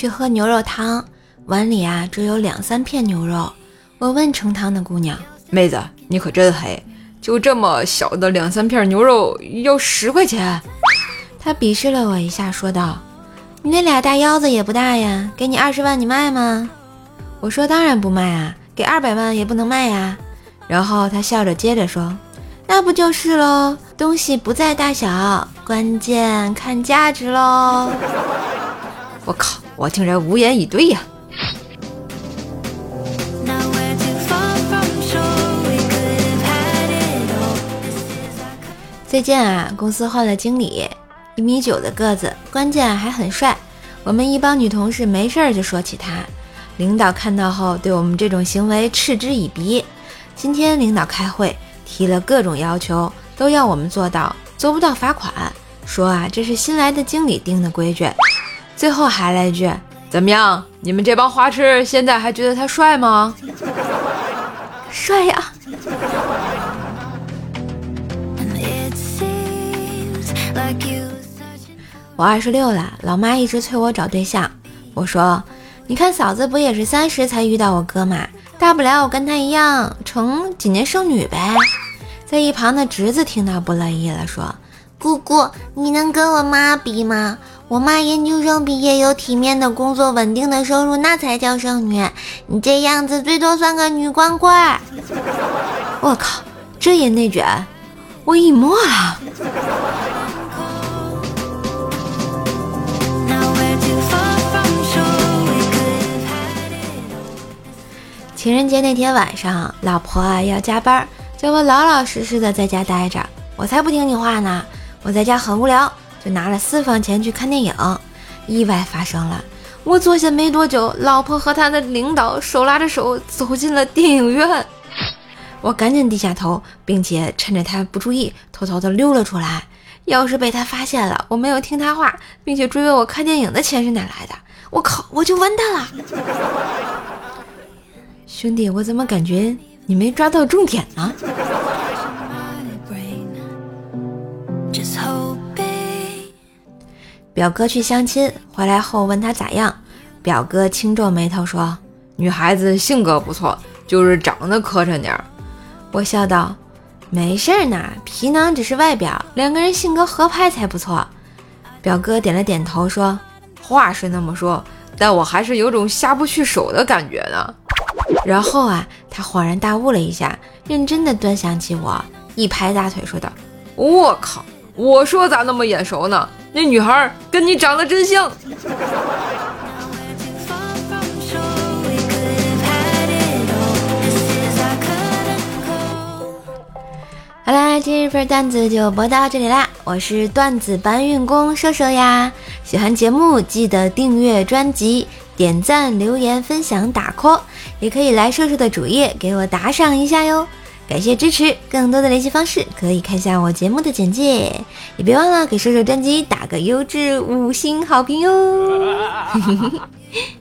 去喝牛肉汤，碗里啊只有两三片牛肉。我问盛汤的姑娘：“妹子，你可真黑，就这么小的两三片牛肉要十块钱？”她鄙视了我一下，说道：“你那俩大腰子也不大呀，给你二十万你卖吗？”我说：“当然不卖啊，给二百万也不能卖呀。”然后她笑着接着说：“那不就是喽，东西不在大小，关键看价值喽。”我靠，我竟然无言以对呀。最近啊，公司换了经理，一米九的个子，关键还很帅。我们一帮女同事没事儿就说起他，领导看到后对我们这种行为嗤之以鼻。今天领导开会提了各种要求，都要我们做到，做不到罚款。说啊，这是新来的经理定的规矩。最后还来一句：“怎么样，你们这帮花痴现在还觉得他帅吗？”帅呀！我二十六了，老妈一直催我找对象。我说：“你看嫂子不也是三十才遇到我哥吗？大不了我跟他一样，成几年剩女呗。”在一旁的侄子听到不乐意了，说：“姑姑，你能跟我妈比吗？我妈研究生毕业，有体面的工作，稳定的收入，那才叫剩女。你这样子，最多算个女光棍。”我靠，这也内卷，我 emo 了。情人节那天晚上，老婆啊要加班，叫我老老实实的在家待着。我才不听你话呢！我在家很无聊，就拿了私房钱去看电影。意外发生了，我坐下没多久，老婆和她的领导手拉着手走进了电影院。我赶紧低下头，并且趁着他不注意，偷偷的溜了出来。要是被他发现了，我没有听他话，并且追问我看电影的钱是哪来的，我靠，我就完蛋了！兄弟，我怎么感觉你没抓到重点呢？表哥去相亲回来后问他咋样，表哥轻皱眉头说：“女孩子性格不错，就是长得磕碜点儿。”我笑道：“没事儿呢，皮囊只是外表，两个人性格合拍才不错。”表哥点了点头说：“话是那么说，但我还是有种下不去手的感觉呢。”然后啊，他恍然大悟了一下，认真的端详起我，一拍大腿说道：“我靠，我说咋那么眼熟呢？那女孩跟你长得真像。”好啦，今日份段子就播到这里啦！我是段子搬运工瘦瘦呀，喜欢节目记得订阅专辑。点赞、留言、分享、打 call，也可以来瘦瘦的主页给我打赏一下哟，感谢支持。更多的联系方式可以看下我节目的简介，也别忘了给瘦瘦专辑打个优质五星好评哟。